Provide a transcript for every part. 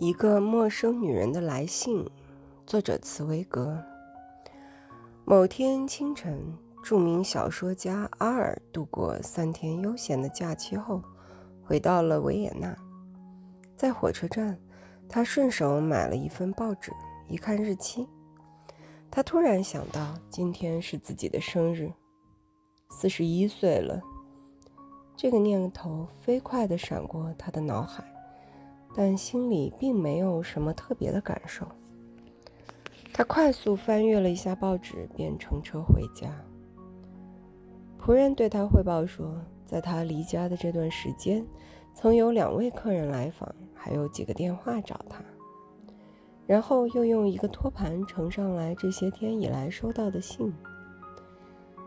一个陌生女人的来信，作者茨威格。某天清晨，著名小说家阿尔度过三天悠闲的假期后，回到了维也纳。在火车站，他顺手买了一份报纸，一看日期，他突然想到今天是自己的生日，四十一岁了。这个念头飞快地闪过他的脑海。但心里并没有什么特别的感受。他快速翻阅了一下报纸，便乘车回家。仆人对他汇报说，在他离家的这段时间，曾有两位客人来访，还有几个电话找他。然后又用一个托盘呈上来这些天以来收到的信。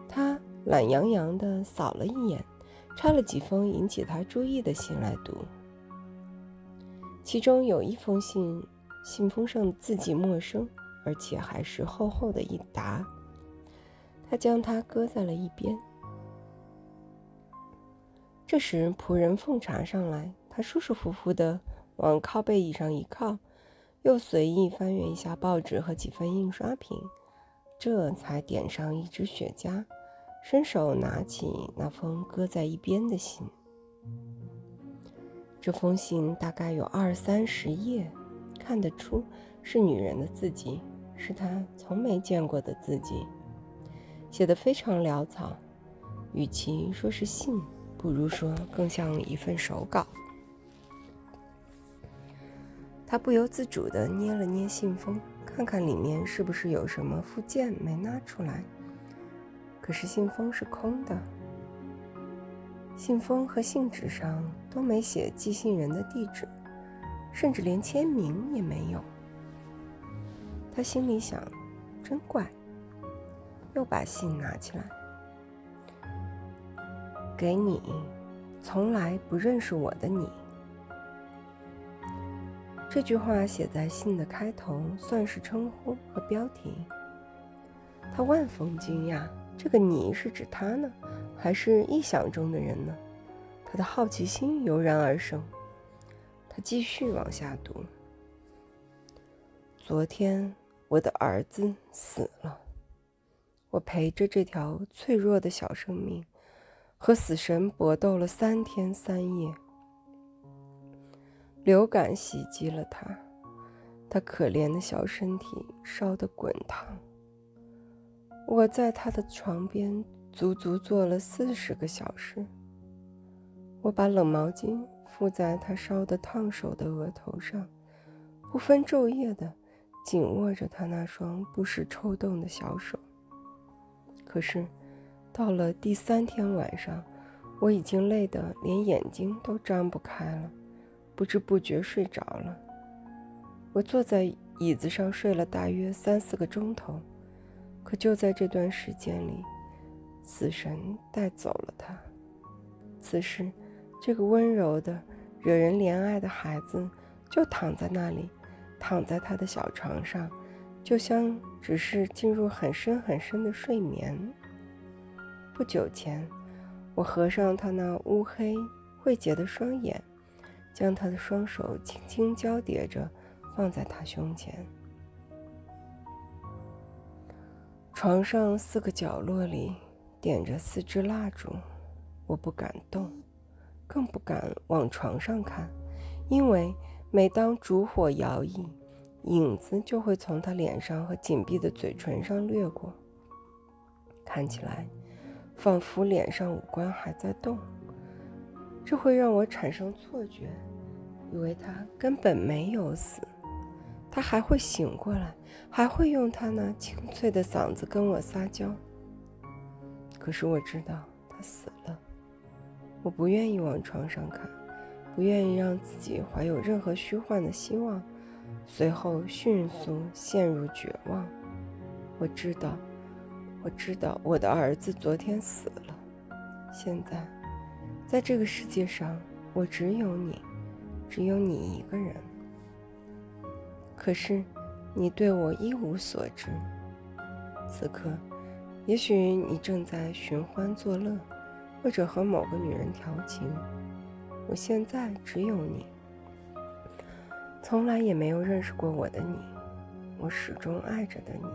他懒洋洋地扫了一眼，拆了几封引起他注意的信来读。其中有一封信，信封上字迹陌生，而且还是厚厚的一沓。他将它搁在了一边。这时，仆人奉茶上来，他舒舒服服地往靠背椅上一靠，又随意翻阅一下报纸和几份印刷品，这才点上一支雪茄，伸手拿起那封搁在一边的信。这封信大概有二三十页，看得出是女人的字迹，是他从没见过的字迹，写得非常潦草。与其说是信，不如说更像一份手稿。他不由自主地捏了捏信封，看看里面是不是有什么附件没拿出来。可是信封是空的。信封和信纸上都没写寄信人的地址，甚至连签名也没有。他心里想：“真怪。”又把信拿起来，给你，从来不认识我的你。这句话写在信的开头，算是称呼和标题。他万分惊讶，这个“你”是指他呢？还是臆想中的人呢？他的好奇心油然而生。他继续往下读：“昨天我的儿子死了，我陪着这条脆弱的小生命，和死神搏斗了三天三夜。流感袭击了他，他可怜的小身体烧得滚烫。我在他的床边。”足足坐了四十个小时。我把冷毛巾敷在他烧得烫手的额头上，不分昼夜的紧握着他那双不时抽动的小手。可是，到了第三天晚上，我已经累得连眼睛都张不开了，不知不觉睡着了。我坐在椅子上睡了大约三四个钟头，可就在这段时间里。死神带走了他。此时，这个温柔的、惹人怜爱的孩子就躺在那里，躺在他的小床上，就像只是进入很深很深的睡眠。不久前，我合上他那乌黑晦洁的双眼，将他的双手轻轻交叠着放在他胸前。床上四个角落里。点着四支蜡烛，我不敢动，更不敢往床上看，因为每当烛火摇曳，影子就会从他脸上和紧闭的嘴唇上掠过，看起来仿佛脸上五官还在动。这会让我产生错觉，以为他根本没有死，他还会醒过来，还会用他那清脆的嗓子跟我撒娇。可是我知道他死了，我不愿意往床上看，不愿意让自己怀有任何虚幻的希望，随后迅速陷入绝望。我知道，我知道我的儿子昨天死了，现在，在这个世界上，我只有你，只有你一个人。可是，你对我一无所知，此刻。也许你正在寻欢作乐，或者和某个女人调情。我现在只有你。从来也没有认识过我的你，我始终爱着的你。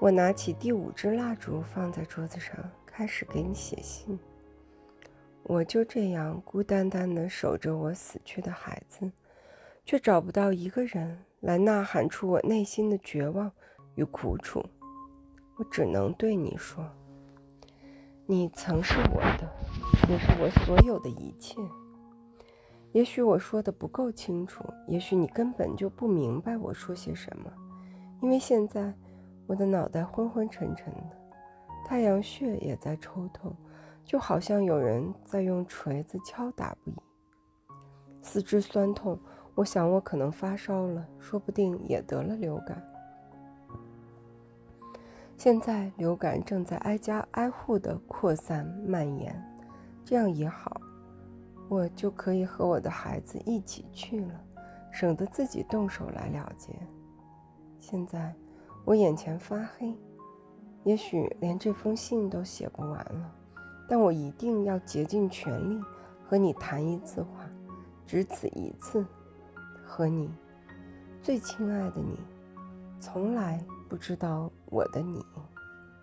我拿起第五支蜡烛，放在桌子上，开始给你写信。我就这样孤单单地守着我死去的孩子，却找不到一个人来呐喊出我内心的绝望与苦楚。我只能对你说：“你曾是我的，也是我所有的一切。”也许我说的不够清楚，也许你根本就不明白我说些什么，因为现在。我的脑袋昏昏沉沉的，太阳穴也在抽痛，就好像有人在用锤子敲打不已。四肢酸痛，我想我可能发烧了，说不定也得了流感。现在流感正在挨家挨户的扩散蔓延，这样也好，我就可以和我的孩子一起去了，省得自己动手来了结。现在。我眼前发黑，也许连这封信都写不完了，但我一定要竭尽全力和你谈一次话，只此一次，和你最亲爱的你，从来不知道我的你。